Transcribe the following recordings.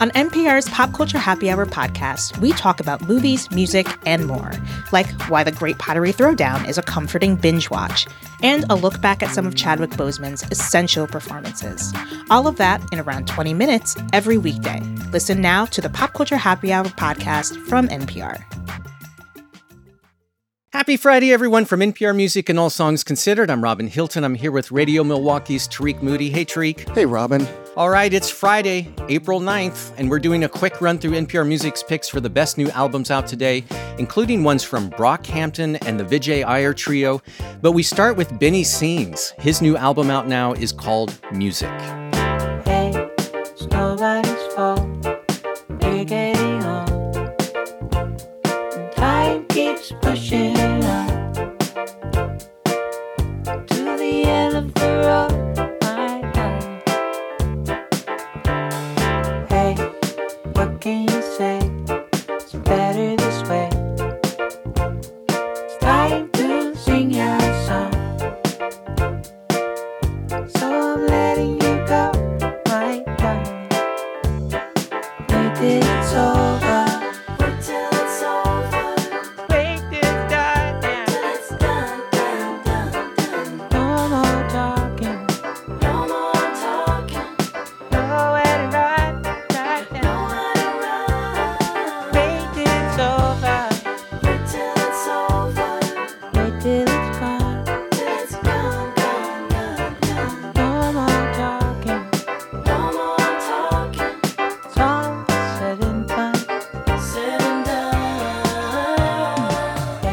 On NPR's Pop Culture Happy Hour podcast, we talk about movies, music, and more, like why The Great Pottery Throwdown is a comforting binge watch, and a look back at some of Chadwick Boseman's essential performances. All of that in around 20 minutes every weekday. Listen now to the Pop Culture Happy Hour podcast from NPR. Happy Friday, everyone, from NPR Music and All Songs Considered. I'm Robin Hilton. I'm here with Radio Milwaukee's Tariq Moody. Hey, Tariq. Hey, Robin. All right, it's Friday, April 9th, and we're doing a quick run through NPR Music's picks for the best new albums out today, including ones from Brockhampton and the Vijay Iyer Trio. But we start with Benny Sings. His new album out now is called Music.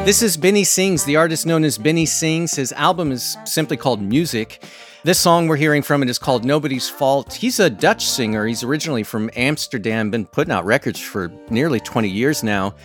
This is Benny Sings, the artist known as Benny Sings. His album is simply called Music. This song we're hearing from it is called Nobody's Fault. He's a Dutch singer. He's originally from Amsterdam, been putting out records for nearly 20 years now.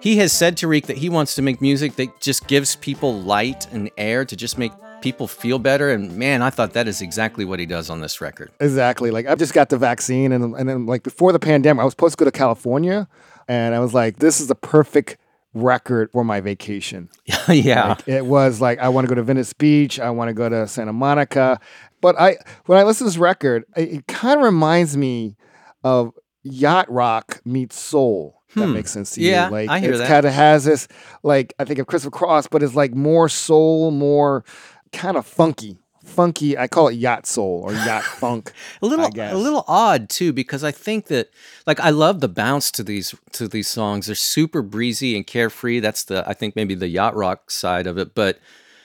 He has said Tariq that he wants to make music that just gives people light and air to just make people feel better. And man, I thought that is exactly what he does on this record. Exactly. Like I've just got the vaccine, and and then like before the pandemic, I was supposed to go to California, and I was like, this is the perfect record for my vacation. yeah. Like, it was like I want to go to Venice Beach, I want to go to Santa Monica. But I when I listen to this record, it, it kind of reminds me of yacht rock meets soul. That hmm. makes sense to yeah, you. Like I hear it that. kind of has this like I think of Christopher Cross, but it's like more soul, more kind of funky funky. I call it yacht soul or yacht funk. a little, a little odd too, because I think that like I love the bounce to these to these songs. They're super breezy and carefree. That's the I think maybe the yacht rock side of it, but.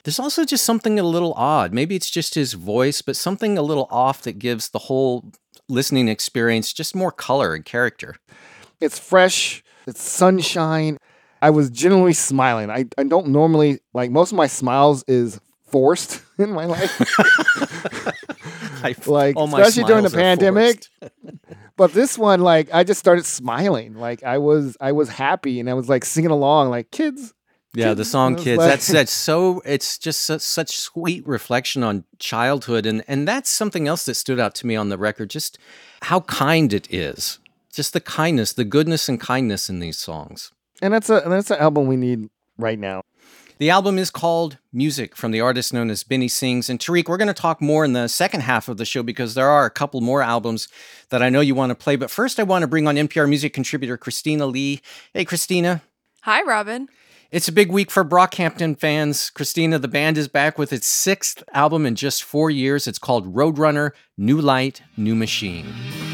There's also just something a little odd. Maybe it's just his voice, but something a little off that gives the whole listening experience just more color and character. It's fresh, it's sunshine. I was genuinely smiling. I, I don't normally like most of my smiles is forced in my life. like especially during the pandemic. but this one, like I just started smiling. Like I was I was happy and I was like singing along like kids. Yeah, kids. the song "Kids." Like, that's that's so. It's just such, such sweet reflection on childhood, and and that's something else that stood out to me on the record. Just how kind it is. Just the kindness, the goodness and kindness in these songs. And that's a that's an album we need right now. The album is called Music from the artist known as Benny Sings. And Tariq, we're going to talk more in the second half of the show because there are a couple more albums that I know you want to play. But first, I want to bring on NPR music contributor Christina Lee. Hey, Christina. Hi, Robin. It's a big week for Brockhampton fans. Christina, the band is back with its sixth album in just four years. It's called Roadrunner New Light, New Machine.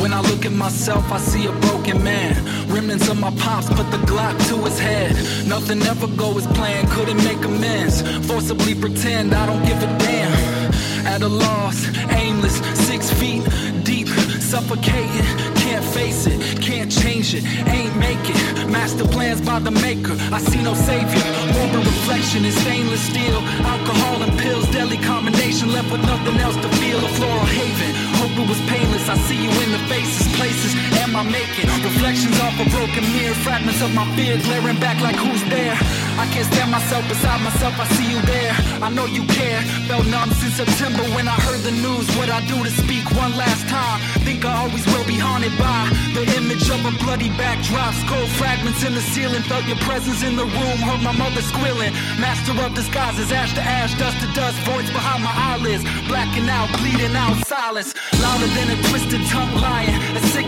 When I look at myself, I see a broken man. Remnants of my pops put the Glock to his head. Nothing ever go as planned, couldn't make amends. Forcibly pretend I don't give a damn. At a loss, aimless, six feet deep, suffocating. Face it, can't change it, ain't make it. Master plans by the maker, I see no savior. Morbid reflection is stainless steel. Alcohol and pills, deadly combination, left with nothing else to feel. A floral haven hope it was painless. I see you in the faces, places, am I making? Reflections off a broken mirror, fragments of my fear glaring back like who's there? I can't stand myself beside myself, I see you there. I know you care. Felt numb since September when I heard the news. What I do to speak one last time. Think I always will be haunted by the image of a bloody backdrop. Skull fragments in the ceiling. Felt your presence in the room. Heard my mother squealing. Master of disguises, ash to ash, dust to dust. Voids behind my eyelids. Blacking out, bleeding out, silence. Louder than a twisted tongue lying.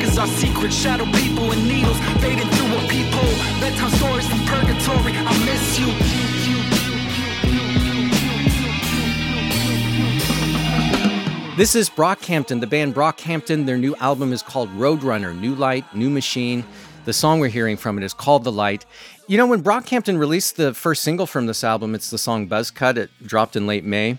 is our secret. Shadow people and needles fading through a peephole. Bedtime stories from purgatory. I miss you. This is Brockhampton, the band Brockhampton. Their new album is called Roadrunner New Light, New Machine. The song we're hearing from it is called The Light. You know, when Brockhampton released the first single from this album, it's the song Buzz Cut. It dropped in late May.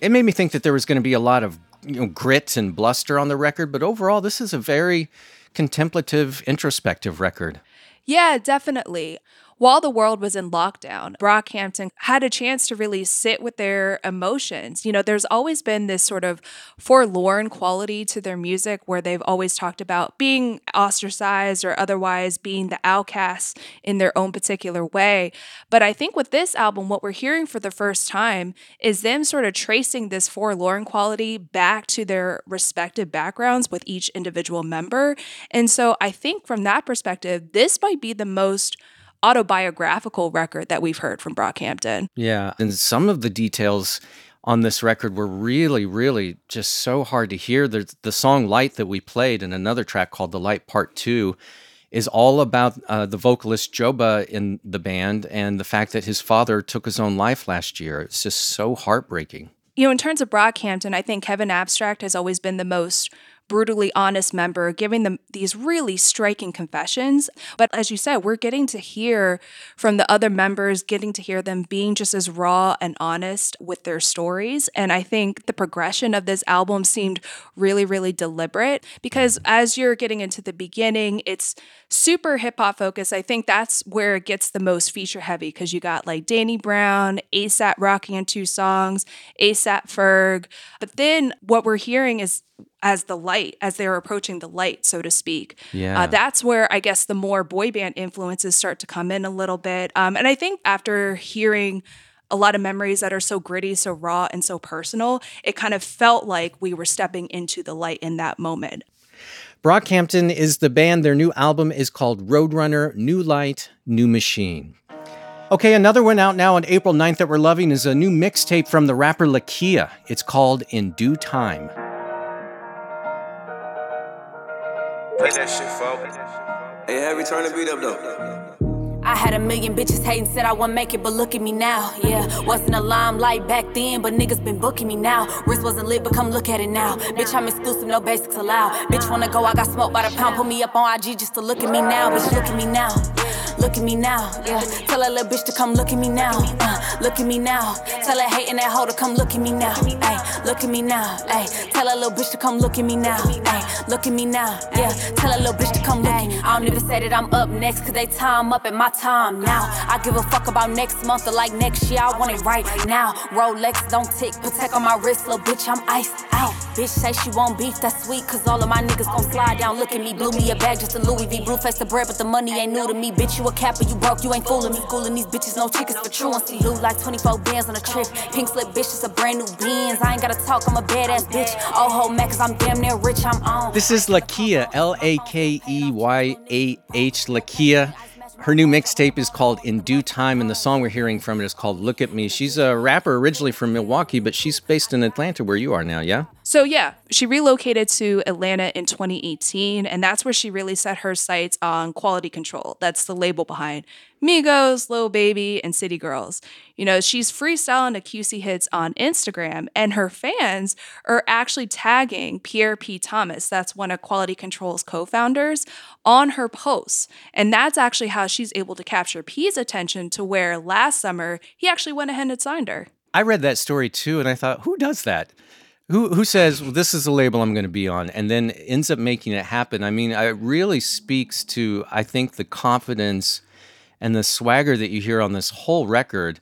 It made me think that there was going to be a lot of you know, grit and bluster on the record, but overall, this is a very contemplative, introspective record. Yeah, definitely while the world was in lockdown, Brockhampton had a chance to really sit with their emotions. You know, there's always been this sort of forlorn quality to their music where they've always talked about being ostracized or otherwise being the outcasts in their own particular way. But I think with this album, what we're hearing for the first time is them sort of tracing this forlorn quality back to their respective backgrounds with each individual member. And so I think from that perspective, this might be the most autobiographical record that we've heard from Brockhampton. Yeah. And some of the details on this record were really, really just so hard to hear. There's the song Light that we played in another track called The Light Part Two is all about uh, the vocalist Joba in the band and the fact that his father took his own life last year. It's just so heartbreaking. You know, in terms of Brockhampton, I think Kevin Abstract has always been the most brutally honest member, giving them these really striking confessions. But as you said, we're getting to hear from the other members, getting to hear them being just as raw and honest with their stories. And I think the progression of this album seemed really, really deliberate because as you're getting into the beginning, it's super hip hop focused. I think that's where it gets the most feature heavy because you got like Danny Brown, ASAP Rocky in two songs, ASAP Ferg. But then what we're hearing is as the light, as they're approaching the light, so to speak. Uh, yeah. Uh, that's where I guess the more boy band influences start to come in a little bit. Um, and I think after hearing a lot of memories that are so gritty, so raw, and so personal, it kind of felt like we were stepping into the light in that moment. Brockhampton is the band. Their new album is called Roadrunner New Light, New Machine. Okay, another one out now on April 9th that we're loving is a new mixtape from the rapper Lakeyah. It's called In Due Time. Play that shit, folks. Hey, have we turn the beat up though? I had a million bitches hating, said I wouldn't make it, but look at me now. Yeah, wasn't a limelight back then, but niggas been booking me now. Wrist wasn't lit, but come look at it now. Bitch, I'm exclusive, no basics allowed. Bitch, wanna go, I got smoked by the pound. Put me up on IG just to look at me now. Bitch, look at me now. Look at me now, yeah. Tell that little bitch to come look at me now. Uh, look at me now. Tell that hating that hoe to come look at me now. Ay, look at me now. Ay, tell that little bitch to come look at me now. Ay, look at me now. Yeah, tell that little bitch to come look at me. I don't even say that I'm up next, cause they time up at my time now. I give a fuck about next month or like next year. I want it right now. Rolex don't tick, protect on my wrist, little bitch. I'm iced out. Bitch say she won't beef, that's sweet, cause all of my niggas gon' slide down. Look at me, blew me a bag just a Louis V. Blue face the bread, but the money ain't new to me. Bitch, you a capper, you broke, you ain't fooling me. Schooling these bitches, no chickens for see who like 24 bands on a trip. Pink slip bitch, just a brand new beans. I ain't gotta talk, I'm a badass bitch. Oh, ho, man, cause I'm damn near rich, I'm on. This is Lakia, Lakeyah, Lakia. Lakeyah. Her new mixtape is called In Due Time, and the song we're hearing from it is called Look at Me. She's a rapper originally from Milwaukee, but she's based in Atlanta, where you are now, yeah? So, yeah, she relocated to Atlanta in 2018, and that's where she really set her sights on quality control. That's the label behind Migos, Lil Baby, and City Girls. You know, she's freestyling the QC hits on Instagram, and her fans are actually tagging Pierre P. Thomas, that's one of Quality Control's co founders, on her posts. And that's actually how she's able to capture P's attention to where last summer he actually went ahead and signed her. I read that story too, and I thought, who does that? Who, who says well, this is the label I'm going to be on and then ends up making it happen? I mean, it really speaks to, I think, the confidence and the swagger that you hear on this whole record.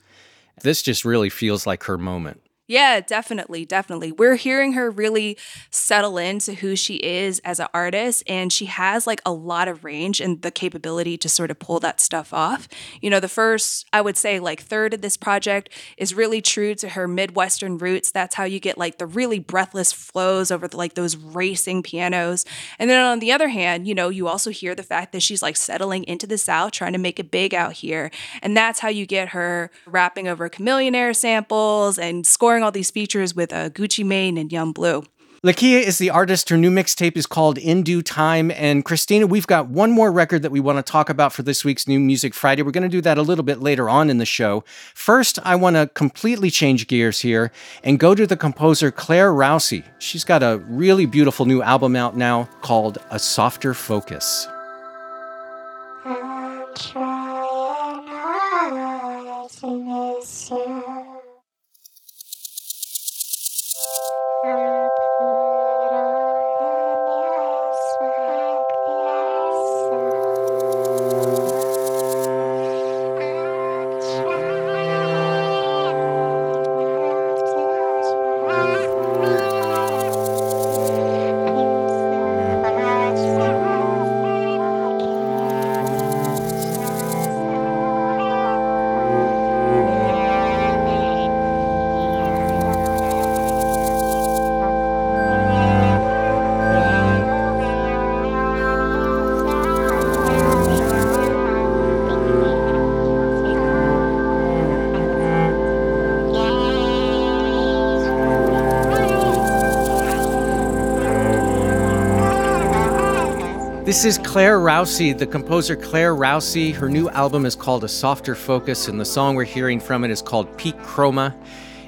This just really feels like her moment. Yeah, definitely, definitely. We're hearing her really settle into who she is as an artist, and she has like a lot of range and the capability to sort of pull that stuff off. You know, the first, I would say, like third of this project is really true to her Midwestern roots. That's how you get like the really breathless flows over the, like those racing pianos. And then on the other hand, you know, you also hear the fact that she's like settling into the South, trying to make it big out here. And that's how you get her rapping over Chamillionaire samples and scoring all these features with uh, Gucci Mane and Young Blue. Lakeyah is the artist. Her new mixtape is called In Due Time. And Christina, we've got one more record that we want to talk about for this week's New Music Friday. We're going to do that a little bit later on in the show. First, I want to completely change gears here and go to the composer Claire Rousay. She's got a really beautiful new album out now called A Softer Focus. This is Claire Rousay, the composer Claire Rousay. Her new album is called A Softer Focus, and the song we're hearing from it is called Peak Chroma.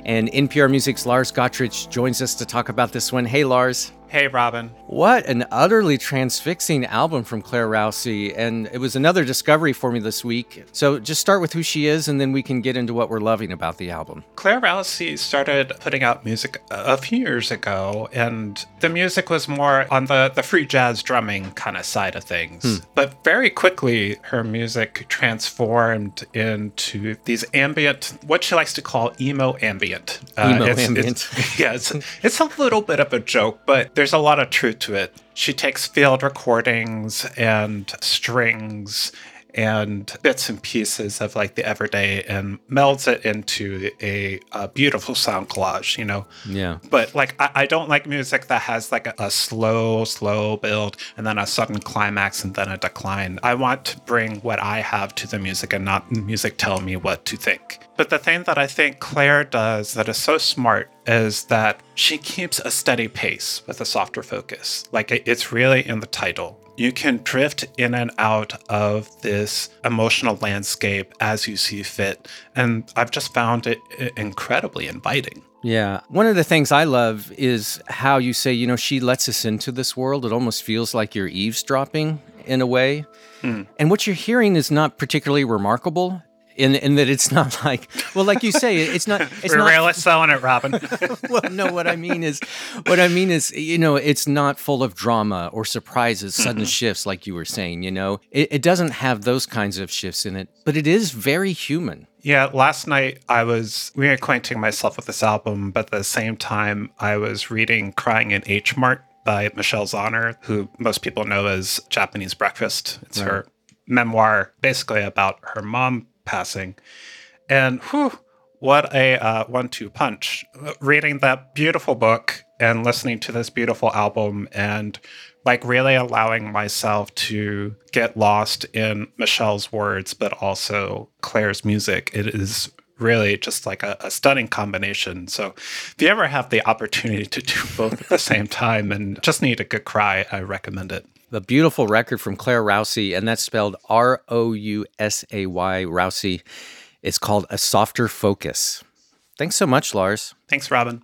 And NPR Music's Lars Gotrich joins us to talk about this one. Hey, Lars. Hey, Robin. What an utterly transfixing album from Claire Rousay. And it was another discovery for me this week. So just start with who she is, and then we can get into what we're loving about the album. Claire Rousay started putting out music a few years ago, and the music was more on the, the free jazz drumming kind of side of things. Hmm. But very quickly, her music transformed into these ambient, what she likes to call emo ambient. Emo uh, it's, ambient. It's, yeah, it's, it's a little bit of a joke, but there's a lot of truth to it. She takes field recordings and strings and bits and pieces of like the everyday and melds it into a, a beautiful sound collage, you know? Yeah. But like, I, I don't like music that has like a, a, slow, slow build and then a sudden climax and then a decline. I want to bring what I have to the music and not music tell me what to think. But the thing that I think Claire does that is so smart is that she keeps a steady pace with a softer focus. Like it's really in the title you can drift in and out of this emotional landscape as you see fit. And I've just found it incredibly inviting. Yeah. One of the things I love is how you say, you know, she lets us into this world. It almost feels like you're eavesdropping in a way. Mm. And what you're hearing is not particularly remarkable in in that it's not like well like you say it's not it's We're not really selling it robin well no what i mean is what i mean is you know it's not full of drama or surprises sudden shifts like you were saying you know it, it doesn't have those kinds of shifts in it but it is very human yeah, last night I was reacquainting myself with this album, but at the same time I was reading Crying in H Mart by Michelle Zauner, who most people know as Japanese Breakfast. It's right. her memoir basically about her mom passing. And whew, what a uh, one two punch. Reading that beautiful book and listening to this beautiful album and like really allowing myself to get lost in Michelle's words, but also Claire's music. It is really just like a, a, stunning combination. So if you ever have the opportunity to do both at the same time and just need a good cry, I recommend it the beautiful record from Claire Rousay, and that's spelled R O U S A Y, Rousay. It's called A Softer Focus. Thanks so much, Lars. Thanks, Robin.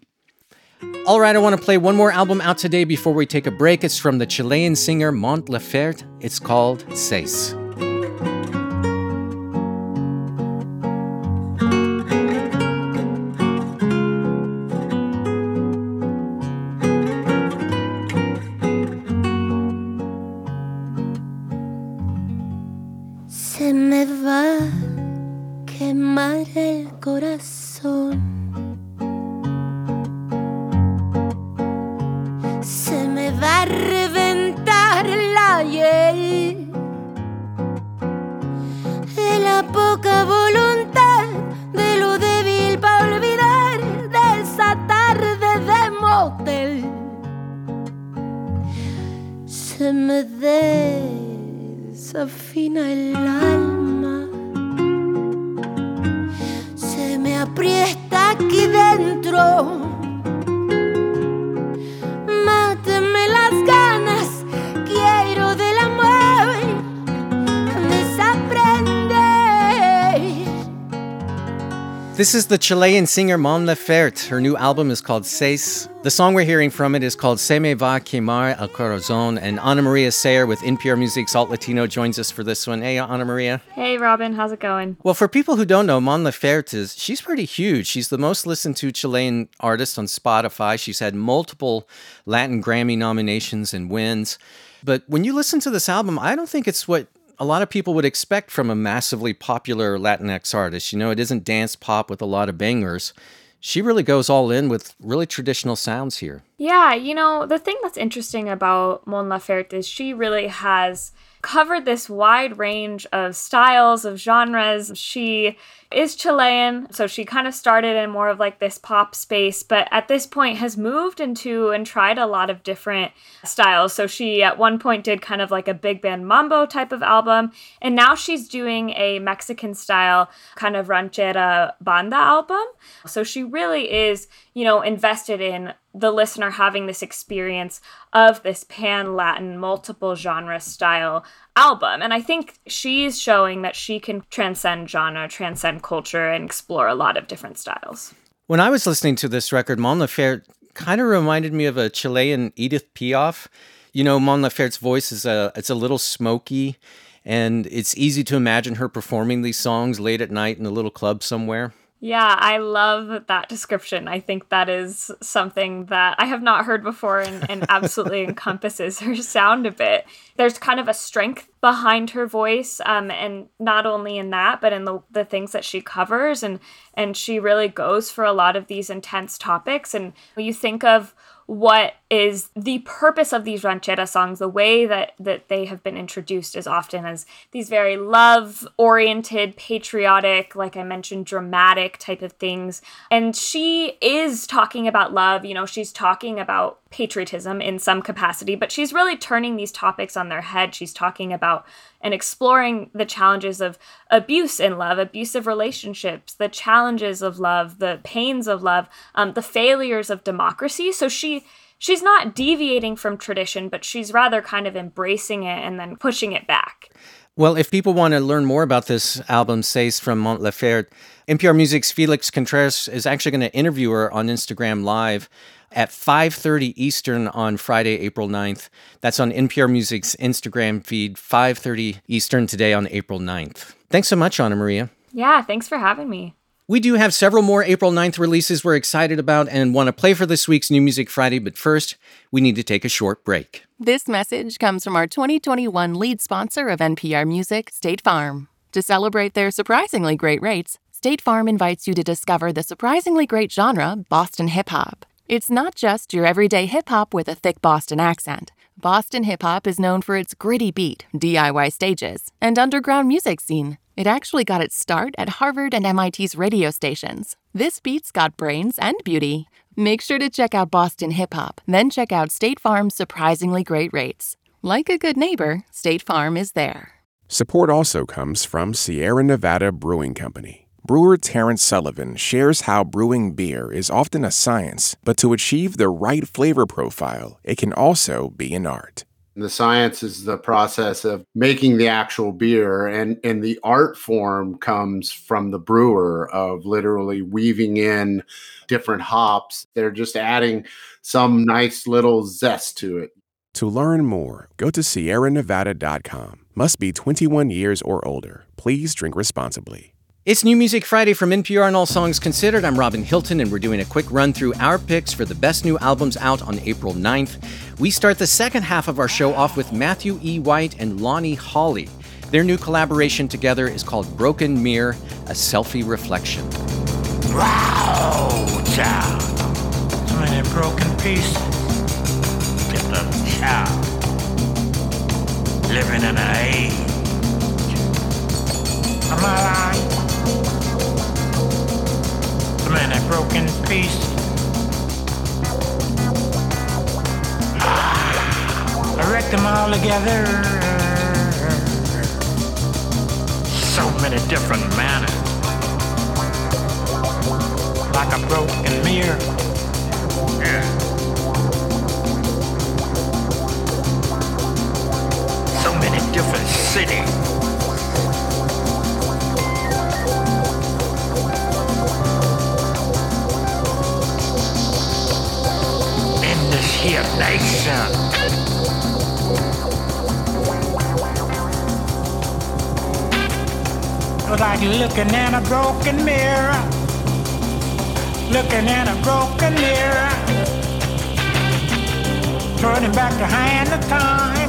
All right, I want to play one more album out today before we take a break. It's from the Chilean singer Mon Laferte. It's called Seis. Aqui dentro. This is the Chilean singer Mon Laferte. Her new album is called Seis. The song we're hearing from it is called Se me va quemar el corazón. And Ana Maria Sayre with NPR Music Alt Latino joins us for this one. Hey, Ana Maria. Hey, Robin. How's it going? Well, for people who don't know, Mon Laferte is, she's pretty huge. She's the most listened to Chilean artist on Spotify. She's had multiple Latin Grammy nominations and wins. But when you listen to this album, I don't think it's what a lot of people would expect from a massively popular Latinx artist. You know, it isn't dance pop with a lot of bangers. She really goes all in with really traditional sounds here. Yeah, you know, the thing that's interesting about Mon Laferte is she really has covered this wide range of styles, of genres. She is Chilean, so she kind of started in more of like this pop space, but at this point has moved into and tried a lot of different styles. So she at one point did kind of like a big band mambo type of album, and now she's doing a Mexican style kind of ranchera banda album. So she really is, you know, invested in the listener having this experience of this pan Latin, multiple genre style album. And I think she's showing that she can transcend genre, transcend culture, and explore a lot of different styles. When I was listening to this record, Mon Laferte kind of reminded me of a Chilean Edith Piaf. You know, Mon Laferte's voice is a it's a little smoky, and it's easy to imagine her performing these songs late at night in a little club somewhere. Yeah, I love that description. I think that is something that I have not heard before and, and absolutely encompasses her sound a bit. There's kind of a strength behind her voice, um, and not only in that, but in the, the things that she covers. And, and she really goes for a lot of these intense topics. And when you think of what is the purpose of these ranchera songs the way that that they have been introduced is often as these very love oriented patriotic like i mentioned dramatic type of things and she is talking about love you know she's talking about patriotism in some capacity but she's really turning these topics on their head she's talking about and exploring the challenges of abuse in love, abusive relationships, the challenges of love, the pains of love, um, the failures of democracy. So she she's not deviating from tradition, but she's rather kind of embracing it and then pushing it back. Well, if people want to learn more about this album, Seis from Mon Laferte, NPR Music's Felix Contreras is actually going to interview her on Instagram Live at 5:30 Eastern on Friday, April 9th. That's on NPR Music's Instagram feed, 5:30 Eastern today on April 9th. Thanks so much, Ana Maria. Yeah, thanks for having me. We do have several more April 9th releases we're excited about and want to play for this week's New Music Friday, but first, we need to take a short break. This message comes from our 2021 lead sponsor of NPR Music, State Farm. To celebrate their surprisingly great rates, State Farm invites you to discover the surprisingly great genre, Boston hip hop. It's not just your everyday hip hop with a thick Boston accent. Boston hip hop is known for its gritty beat, DIY stages, and underground music scene. It actually got its start at Harvard and MIT's radio stations. This beat's got brains and beauty. Make sure to check out Boston hip hop, then check out State Farm's surprisingly great rates. Like a good neighbor, State Farm is there. Support also comes from Sierra Nevada Brewing Company. Brewer Terrence Sullivan shares how brewing beer is often a science, but to achieve the right flavor profile, it can also be an art. The science is the process of making the actual beer, and, and the art form comes from the brewer of literally weaving in different hops. They're just adding some nice little zest to it. To learn more, go to sierranevada.com. Must be 21 years or older. Please drink responsibly. It's New Music Friday from NPR and All Songs Considered. I'm Robin Hilton, and we're doing a quick run through our picks for the best new albums out on April 9th. We start the second half of our show off with Matthew E. White and Lonnie Holley. Their new collaboration together is called Broken Mirror, a selfie reflection. Wow, child. So many broken pieces. Get the child. Living in an age. Am I lying? Broken pieces. I wrecked them all together. So many different manners. Like a broken mirror. Yeah. So many different cities. Annihilation. Like looking in a broken mirror, looking in a broken mirror, turning back the hand of time.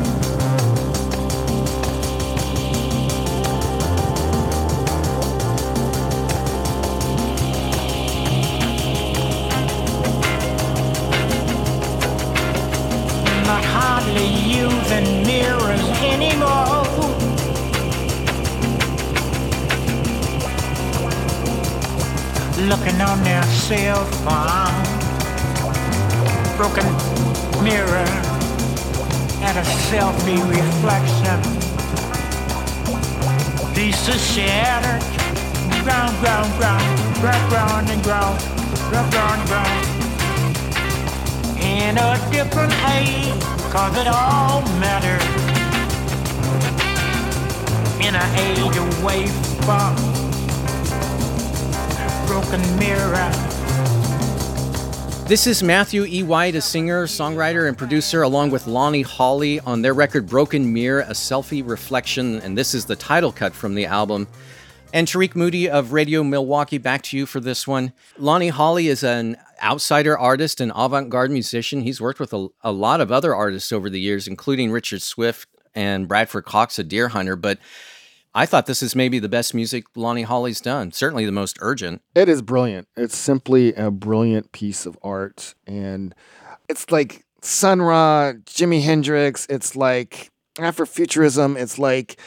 Looking on their cell phone, broken mirror at a selfie reflection. Pieces shattered, ground, ground, ground, ground, ground and ground, ground, ground, ground in a different age, cause it all matters. In an age away from broken mirror. This is Matthew E. White, a singer, songwriter, and producer, along with Lonnie Holley on their record Broken Mirror, a selfie reflection, and this is the title cut from the album. And Tariq Moody of Radio Milwaukee, back to you for this one. Lonnie Holley is an outsider artist and avant garde musician. He's worked with a, a, lot of other artists over the years, including Richard Swift and Bradford Cox, a Deerhunter. But I thought this is maybe the best music Lonnie Holley's done, certainly the most urgent. It is brilliant. It's simply a brilliant piece of art. And it's like Sun Ra, Jimi Hendrix, it's like Afrofuturism, it's like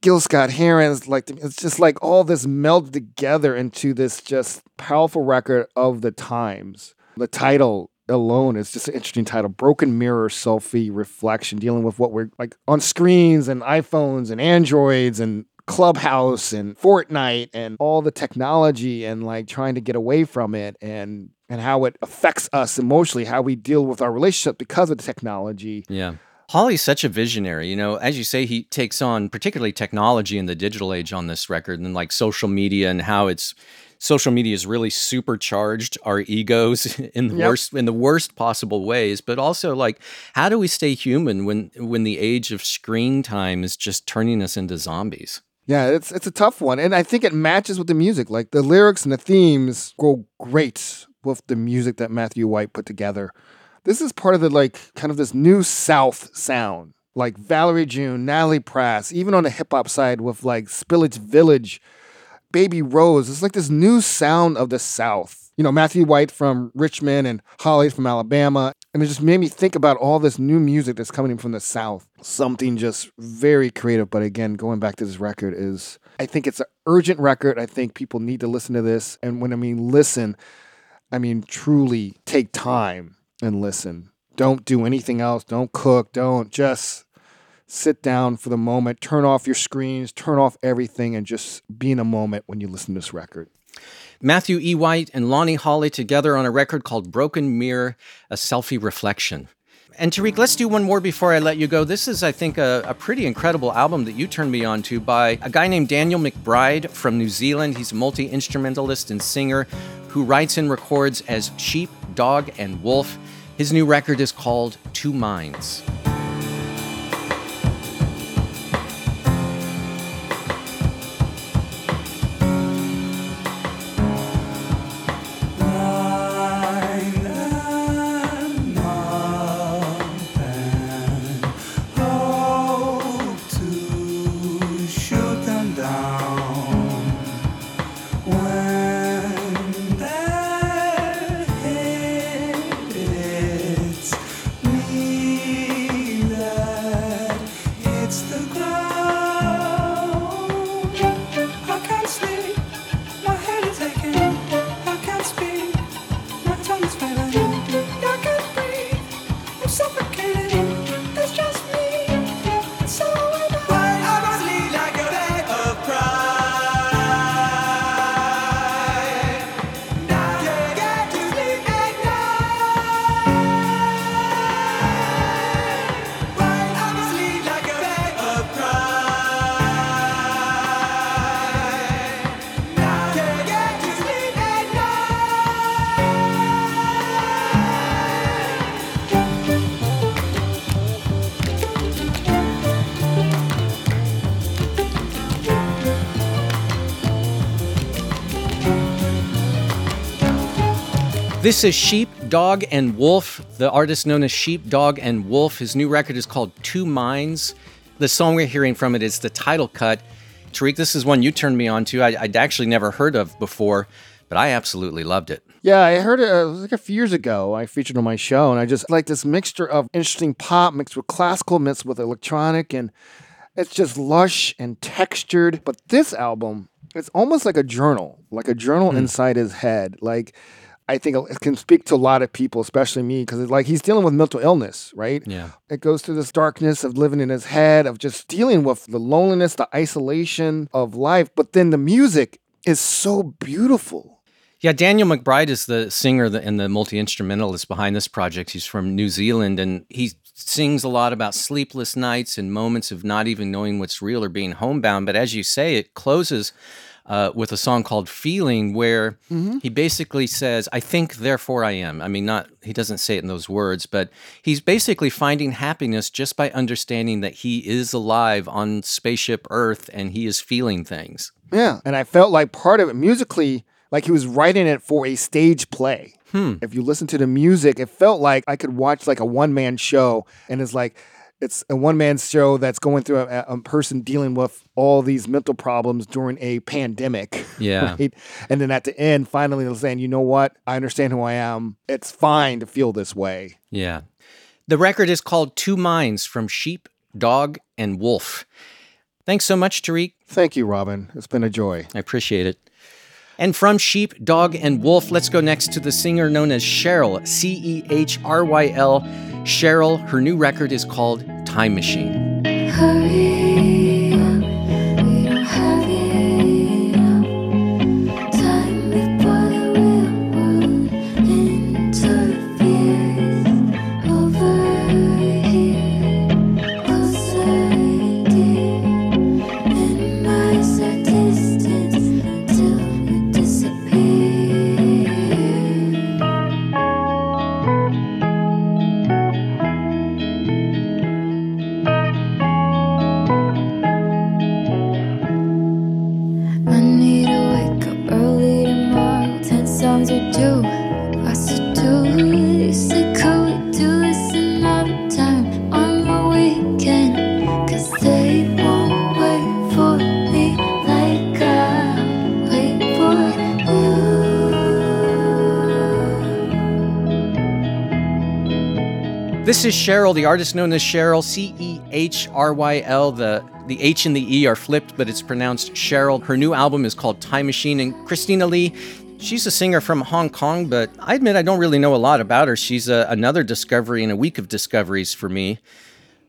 Gil Scott Heron's like it's just like all this melded together into this just powerful record of the times. The title alone is just an interesting title broken mirror selfie reflection dealing with what we're like on screens and iphones and androids and clubhouse and fortnite and all the technology and like trying to get away from it and and how it affects us emotionally how we deal with our relationship because of the technology yeah Holley's such a visionary. You know, as you say, he takes on particularly technology in the digital age on this record and like social media and how it's social media has really supercharged our egos in the yep. worst in the worst possible ways but also like how do we stay human when when the age of screen time is just turning us into zombies yeah it's it's a tough one and i think it matches with the music like the lyrics and the themes go great with the music that matthew white put together this is part of the like kind of this new South sound. Like Valerie June, Natalie Prass, even on the hip hop side with like Spillage Village, Baby Rose. It's like this new sound of the South. You know, Matthew White from Richmond and Holley from Alabama. And it just made me think about all this new music that's coming from the South. Something just very creative. But again, going back to this record is I think it's an urgent record. I think people need to listen to this. And when I mean listen, I mean truly take time and listen. Don't do anything else. Don't cook. Don't just sit down for the moment, turn off your screens, turn off everything, and just be in a moment when you listen to this record. Matthew E. White and Lonnie Holley together on a record called Broken Mirror, a selfie reflection. And Tariq, let's do one more before I let you go. This is, I think, a, a, pretty incredible album that you turned me on to by a guy named Daniel McBride from New Zealand. He's a multi instrumentalist and singer who writes and records as Sheep, Dog, and Wolf. His new record is called Two Minds. This is Sheep, Dog, and Wolf, the artist known as Sheep, Dog, and Wolf. His new record is called Two Minds. The song we're hearing from it is the title cut. Tariq, this is one you turned me on to. I, would actually never heard of before, but I absolutely loved it. Yeah, I heard it, uh, it like a few years ago. I featured on my show, and I just like this mixture of interesting pop mixed with classical, mixed with electronic, and it's just lush and textured. But this album, it's almost like a journal, like a journal mm. inside his head. Like I think it can speak to a lot of people, especially me, because like he's dealing with mental illness, right? Yeah. It goes through this darkness of living in his head, of just dealing with the loneliness, the isolation of life. But then the music is so beautiful. Yeah, Daniel McBride is the singer and the multi instrumentalist behind this project. He's from New Zealand and he sings a lot about sleepless nights and moments of not even knowing what's real or being homebound. But as you say, it closes uh, with a song called Feeling, where mm-hmm. he basically says, I think, therefore I am. I mean, not, he doesn't say it in those words, but he's basically finding happiness just by understanding that he is alive on spaceship Earth and he is feeling things. Yeah. And I felt like part of it musically, like he was writing it for a stage play. Hmm. If you listen to the music, it felt like I could watch like a one man show and it's like, it's a one man show that's going through a, a, person dealing with all these mental problems during a pandemic. Yeah. Right? And then at the end, finally, they're saying, you know what? I understand who I am. It's fine to feel this way. Yeah. The record is called Two Minds from Sheep, Dog, and Wolf. Thanks so much, Tariq. Thank you, Robin. It's been a joy. I appreciate it. And from Sheep, Dog, and Wolf, let's go next to the singer known as Cheryl, C E H R Y L. Cheryl, her new record is called Time Machine. Hurry. This is Cheryl, the artist known as Cheryl, C E H R Y L. The the H and the E are flipped, but it's pronounced Cheryl. Her new album is called Time Machine, and Christina Lee, she's a singer from Hong Kong, but I admit I don't really know a lot about her. She's a, another discovery in a week of discoveries for me.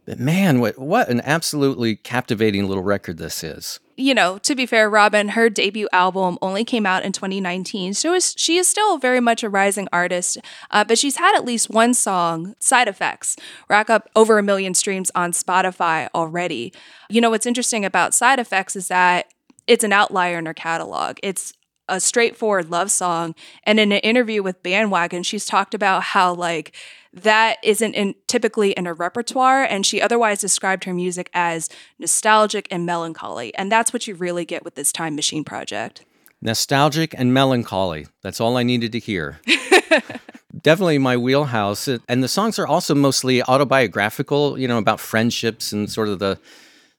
But man, what what an absolutely captivating little record this is you know, to be fair, Robin, her debut album only came out in 2019. So she is still very much a rising artist, uh, but she's had at least one song, Side Effects, rack up over a million streams on Spotify already. You know, what's interesting about Side Effects is that it's an outlier in her catalog. It's a straightforward love song. And in an interview with Bandwagon, she's talked about how, like, that isn't in, typically in her repertoire. And she otherwise described her music as nostalgic and melancholy. And that's what you really get with this Time Machine project. Nostalgic and melancholy. That's all I needed to hear. Definitely my wheelhouse. And the songs are also mostly autobiographical, you know, about friendships and sort of the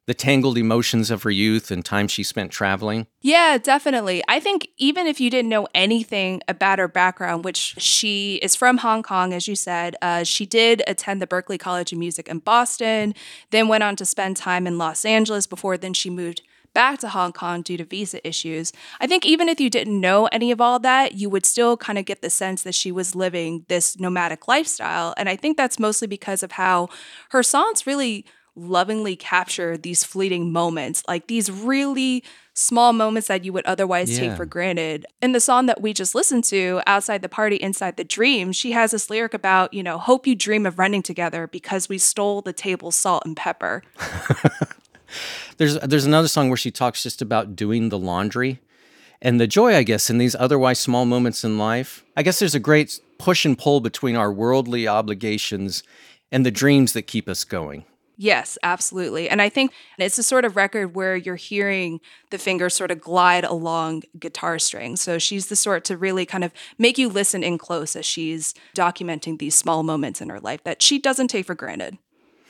the tangled emotions of her youth and time she spent traveling? Yeah, definitely. I think even if you didn't know anything about her background, which she is from Hong Kong, as you said, uh, she did attend the Berklee College of Music in Boston, then went on to spend time in Los Angeles before then she moved back to Hong Kong due to visa issues. I think even if you didn't know any of all that, you would still kind of get the sense that she was living this nomadic lifestyle. And I think that's mostly because of how her songs really lovingly capture these fleeting moments, like these really small moments that you would otherwise yeah. take for granted. In the song that we just listened to, Outside the Party, Inside the Dream, she has this lyric about, you know, hope you dream of running together because we stole the table salt and pepper. there's there's another song where she talks just about doing the laundry and the joy, I guess, in these otherwise small moments in life. I guess there's a great push and pull between our worldly obligations and the dreams that keep us going. Yes, absolutely. And I think it's a sort of record where you're hearing the fingers sort of glide along guitar strings. So she's the sort to really kind of make you listen in close as she's documenting these small moments in her life that she doesn't take for granted.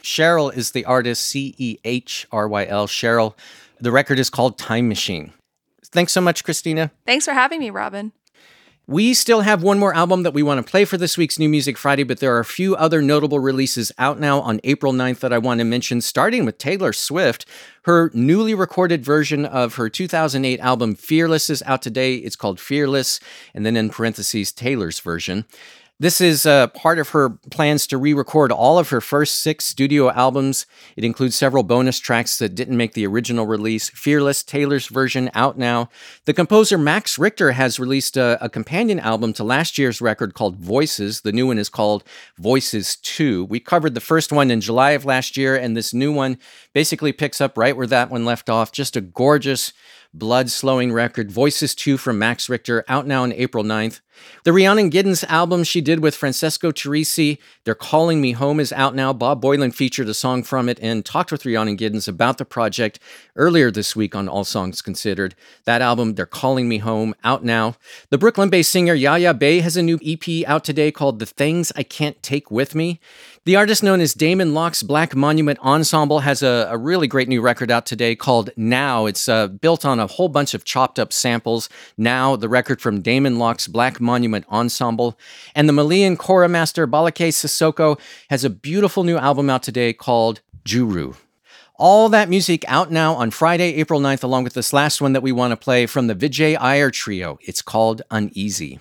Cehryl is the artist, C E H R Y L. Cehryl. The record is called Time Machine. Thanks so much, Christina. Thanks for having me, Robin. We still have one more album that we want to play for this week's New Music Friday, but there are a few other notable releases out now on April 9th that I want to mention, starting with Taylor Swift. Her newly recorded version of her 2008 album Fearless is out today. It's called Fearless, and then in parentheses, Taylor's version. This is uh, part of her plans to re record all of her first six studio albums. It includes several bonus tracks that didn't make the original release. Fearless, Taylor's version, out now. The composer Max Richter has released a, a companion album to last year's record called Voices. The new one is called Voices 2. We covered the first one in July of last year, and this new one basically picks up right where that one left off. Just a gorgeous blood slowing record, Voices 2 from Max Richter, out now on April 9th. The Rhiannon Giddens album she did with Francesco Turrisi, They're Calling Me Home, is out now. Bob Boilen featured a song from it and talked with Rhiannon Giddens about the project earlier this week on All Songs Considered. That album, They're Calling Me Home, out now. The Brooklyn based singer Yaya Bey has a new EP out today called The Things I Can't Take With Me. The artist known as Damon Locks Black Monument Ensemble has a, a really great new record out today called Now. It's uh, built on a whole bunch of chopped up samples. Now, the record from Damon Locks Black Monument Ensemble. And the Malian Kora master Ballaké Sissoko has a beautiful new album out today called Djourou. All that music out now on Friday, April 9th, along with this last one that we want to play from the Vijay Iyer Trio. It's called Uneasy.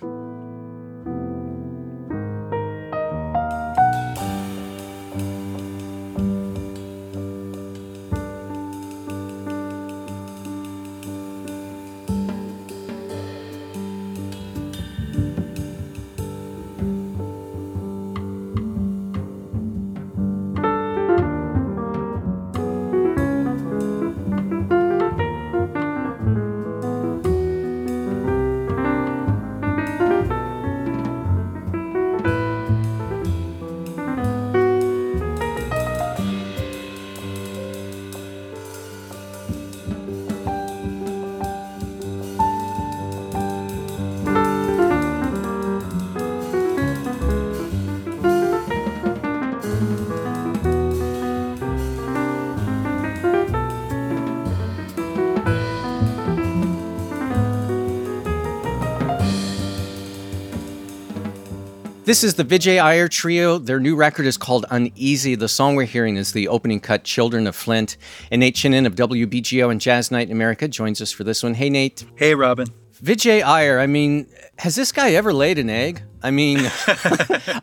This is the Vijay Iyer Trio. Their new record is called Uneasy. The song we're hearing is the opening cut, Children of Flint. And Nate Chinen of WBGO and Jazz Night in America joins us for this one. Hey, Nate. Hey, Robin. Vijay Iyer, I mean, has this guy ever laid an egg? I mean,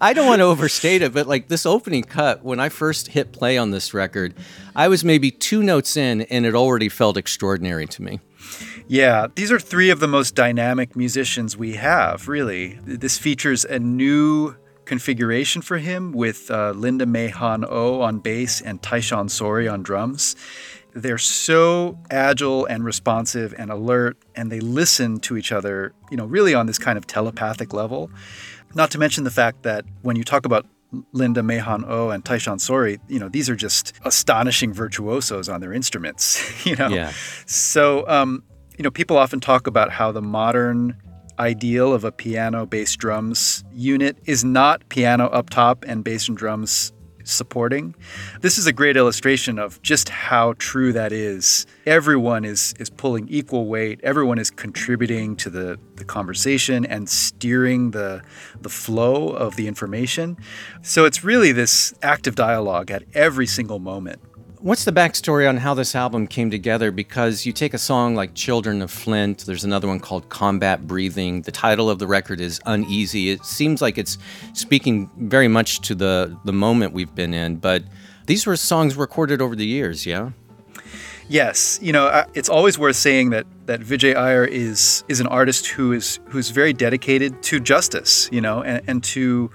I don't want to overstate it, but like this opening cut, when I first hit play on this record, I was maybe two notes in and it already felt extraordinary to me. Yeah, these are three of the most dynamic musicians we have, really. This features a new configuration for him with uh, Linda May Han O on bass and Tyshawn Sorey on drums. They're so agile and responsive and alert, and they listen to each other, you know, really on this kind of telepathic level. Not to mention the fact that when you talk about Linda Mehan O and Tyshawn Sorey, you know, these are just astonishing virtuosos on their instruments, you know. Yeah. So, um, you know, people often talk about how the modern ideal of a piano bass drums unit is not piano up top and bass and drums supporting. This is a great illustration of just how true that is. Everyone is is pulling equal weight. Everyone is contributing to the, the conversation and steering the the flow of the information. So it's really this active dialogue at every single moment. What's the backstory on how this album came together? Because you take a song like Children of Flint, there's another one called Combat Breathing. The title of the record is Uneasy. It seems like it's speaking very much to the, the moment we've been in, but these were songs recorded over the years, yeah? Yes, you know, it's always worth saying that that Vijay Iyer is is an artist who is who's very dedicated to justice, you know, and, and to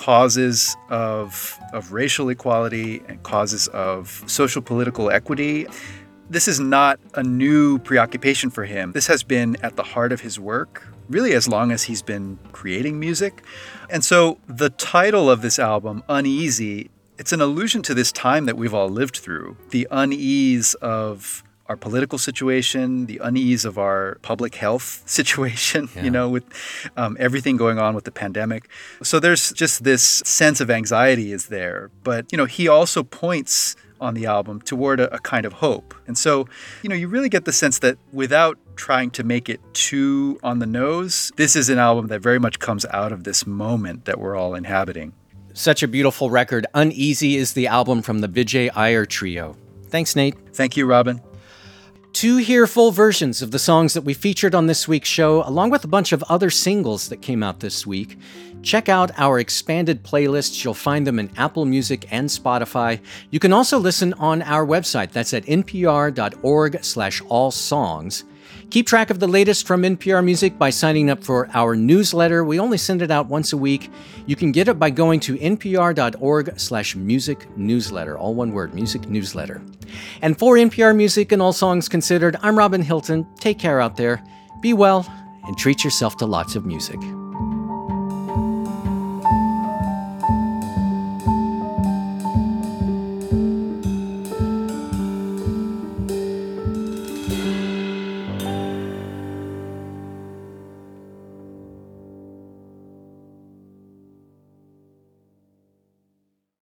causes of of racial equality and causes of social political equity. This is not a new preoccupation for him. This has been at the heart of his work really as long as he's been creating music. And so the title of this album, Uneasy, it's an allusion to this time that we've all lived through the unease of our political situation, the unease of our public health situation, yeah. you know, with um, everything going on with the pandemic. So there's just this sense of anxiety is there. But, you know, he also points on the album toward a, a kind of hope. And so, you know, you really get the sense that without trying to make it too on the nose, this is an album that very much comes out of this moment that we're all inhabiting. Such a beautiful record. Uneasy is the album from the Vijay Iyer Trio. Thanks, Nate. Thank you, Robin. To hear full versions of the songs that we featured on this week's show, along with a bunch of other singles that came out this week, check out our expanded playlists. You'll find them in Apple Music and Spotify. You can also listen on our website. That's at npr.org slash all songs. Keep track of the latest from NPR Music by signing up for our newsletter. We only send it out once a week. You can get it by going to npr.org/slash music newsletter. All one word, music newsletter. And for NPR Music and All Songs Considered, I'm Robin Hilton. Take care out there. Be well and treat yourself to lots of music.